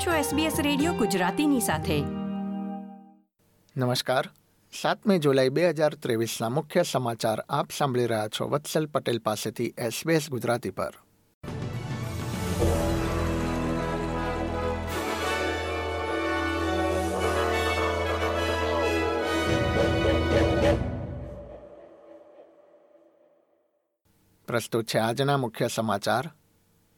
આપ છો SBS radio ગુજરાતીની સાથે. નમસ્કાર. સાતમી જુલાઈ બે હજાર ત્રેવીસના મુખ્ય સમાચાર આપ સાંભળી રહ્યા છો વત્સલ પટેલ પાસેથી SBS ગુજરાતી પર. પ્રસ્તુત છે આજના મુખ્ય સમાચાર.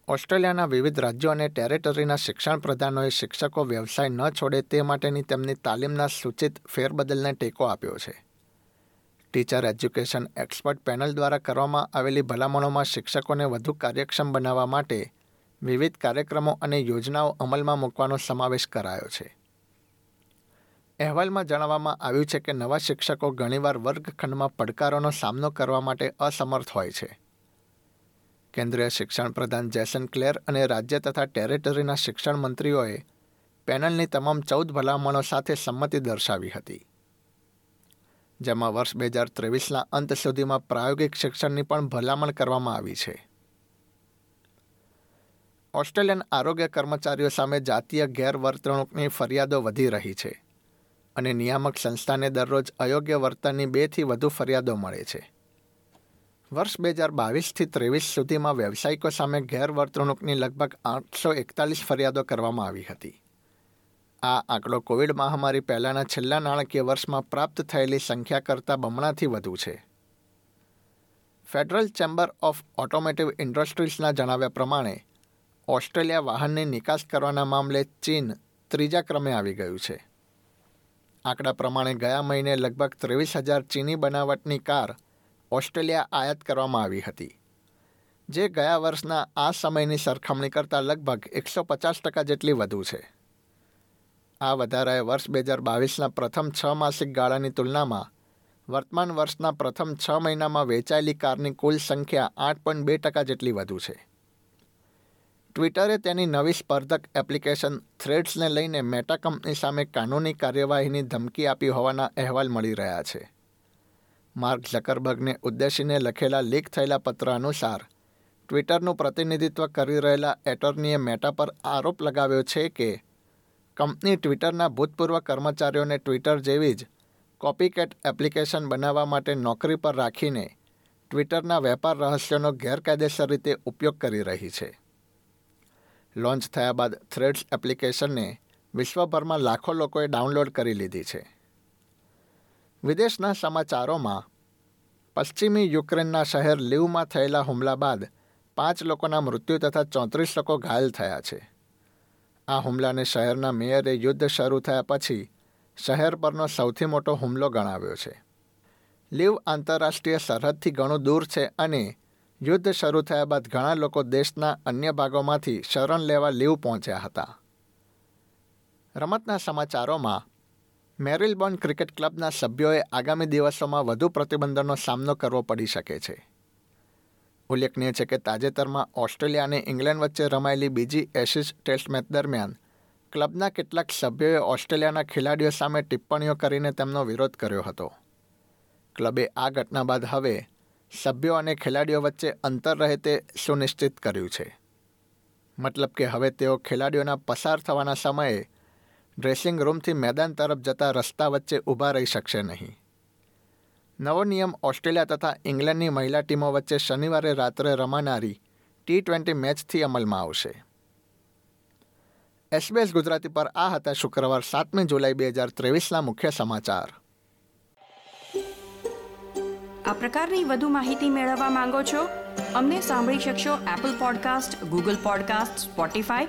ઓસ્ટ્રેલિયાના વિવિધ રાજ્યો અને ટેરેટરીના શિક્ષણ પ્રધાનોએ શિક્ષકો વ્યવસાય ન છોડે તે માટેની તેમની તાલીમના સૂચિત ફેરબદલને ટેકો આપ્યો છે. ટીચર એજ્યુકેશન એક્સપર્ટ પેનલ દ્વારા કરવામાં આવેલી ભલામણોમાં શિક્ષકોને વધુ કાર્યક્ષમ બનાવવા માટે વિવિધ કાર્યક્રમો અને યોજનાઓ અમલમાં મૂકવાનો સમાવેશ કરાયો છે. અહેવાલમાં જણાવવામાં આવ્યું છે કે નવા શિક્ષકો ઘણીવાર વર્ગખંડમાં પડકારોનો સામનો કરવા માટે અસમર્થ હોય છે. કેન્દ્રીય શિક્ષણ પ્રધાન જેસન ક્લેર અને રાજ્ય તથા ટેરેટરીના શિક્ષણ મંત્રીઓએ પેનલની તમામ ચૌદ ભલામણો સાથે સંમતિ દર્શાવી હતી. જેમાં વર્ષ બે હજાર ત્રેવીસના અંત સુધીમાં પ્રાયોગિક શિક્ષણની પણ ભલામણ કરવામાં આવી છે. ઓસ્ટ્રેલિયન આરોગ્ય કર્મચારીઓ સામે જાતીય ગેરવર્તણૂકની ફરિયાદો વધી રહી છે અને નિયામક સંસ્થાને દરરોજ અયોગ્ય વર્તનની બેથી વધુ ફરિયાદો મળે છે. વર્ષ બે હજાર બાવીસથી ત્રેવીસ સુધીમાં વ્યવસાયિકો સામે ગેરવર્તણૂકની લગભગ આઠસો એકતાલીસ ફરિયાદો કરવામાં આવી હતી. આ આંકડો કોવિડ મહામારી પહેલાંના છેલ્લા નાણાકીય વર્ષમાં પ્રાપ્ત થયેલી સંખ્યા કરતાં બમણાથી વધુ છે. ફેડરલ ચેમ્બર ઓફ ઓટોમેટિવ ઇન્ડસ્ટ્રીઝના જણાવ્યા પ્રમાણે, ઓસ્ટ્રેલિયા વાહનની નિકાસ કરવાના મામલે ચીન ત્રીજા ક્રમે આવી ગયું છે. આંકડા પ્રમાણે ગયા મહિને લગભગ ત્રેવીસ હજાર ચીની બનાવટની કાર ઓસ્ટ્રેલિયા આયાત કરવામાં આવી હતી, જે ગયા વર્ષના આ સમયની સરખામણી કરતાં લગભગ એકસો પચાસ ટકા જેટલી વધુ છે. આ વધારાએ વર્ષ બે હજાર બાવીસના પ્રથમ છ માસિક ગાળાની તુલનામાં વર્તમાન વર્ષના પ્રથમ છ મહિનામાં વેચાયેલી કારની કુલ સંખ્યા આઠ પોઈન્ટ બે ટકા જેટલી વધુ છે. ટ્વિટરે તેની નવી સ્પર્ધક એપ્લિકેશન થ્રેડ્સને લઈને મેટા કંપની સામે કાનૂની કાર્યવાહીની ધમકી આપી હોવાના અહેવાલ મળી રહ્યા છે. માર્ક ઝકરબર્ગને ઉદ્દેશીને લખેલા લીક થયેલા પત્ર અનુસાર, ટ્વિટરનું પ્રતિનિધિત્વ કરી રહેલા એટર્નીએ મેટા પર આરોપ લગાવ્યો છે કે, કંપની ટ્વિટરના ભૂતપૂર્વ કર્મચારીઓને ટ્વિટર જેવી જ કોપીકેટ એપ્લિકેશન બનાવવા માટે નોકરી પર રાખીને ટ્વિટરના વેપાર રહસ્યોનો ગેરકાયદેસર રીતે ઉપયોગ કરી રહી છે. લોન્ચ થયા બાદ થ્રેડ્સ એપ્લિકેશનને વિશ્વભરમાં લાખો લોકોએ ડાઉનલોડ કરી લીધી છે. વિદેશના સમાચારોમાં, પશ્ચિમી યુક્રેનના શહેર લીવમાં થયેલા હુમલા બાદ પાંચ લોકોના મૃત્યુ તથા ચોત્રીસ લોકો ઘાયલ થયા છે. આ હુમલાને શહેરના મેયરે યુદ્ધ શરૂ થયા પછી શહેર પરનો સૌથી મોટો હુમલો ગણાવ્યો છે. લીવ આંતરરાષ્ટ્રીય સરહદથી ઘણું દૂર છે અને યુદ્ધ શરૂ થયા બાદ ઘણા લોકો દેશના અન્ય ભાગોમાંથી શરણ લેવા લીવ પહોંચ્યા હતા. રમતના સમાચારોમાં મેરિલબોર્ન ક્રિકેટ ક્લબના સભ્યોએ આગામી દિવસોમાં વધુ પ્રતિબંધોનો સામનો કરવો પડી શકે છે. ઉલ્લેખનીય છે કે તાજેતરમાં ઓસ્ટ્રેલિયા અને ઇંગ્લેન્ડ વચ્ચે રમાયેલી બીજી એશિઝ ટેસ્ટ મેચ દરમિયાન ક્લબના કેટલાક સભ્યોએ ઓસ્ટ્રેલિયાના ખેલાડીઓ સામે ટિપ્પણીઓ કરીને તેમનો વિરોધ કર્યો હતો. ક્લબે આ ઘટના બાદ હવે સભ્યો અને ખેલાડીઓ વચ્ચે અંતર રહે તે સુનિશ્ચિત કર્યું છે. મતલબ કે હવે તેઓ ખેલાડીઓના પસાર થવાના સમયે ડ્રેસિંગ રૂમથી મેદાન તરફ જતા રસ્તા વચ્ચે ઊભા રહી શકશે નહીં. નવો નિયમ ઓસ્ટ્રેલિયા તથા ઇંગ્લેન્ડની મહિલા ટીમો વચ્ચે શનિવારે રાત્રે રમાનારી ટી ટ્વેન્ટી મેચથી અમલમાં આવશે. એસબીએસ ગુજરાતી પર આ હતા શુક્રવાર સાતમી જુલાઈ બે હજાર ત્રેવીસના મુખ્ય સમાચાર. આ પ્રકારની વધુ માહિતી મેળવવા માંગો છો? અમને સાંભળી શકશો Apple podcast Google podcast Spotify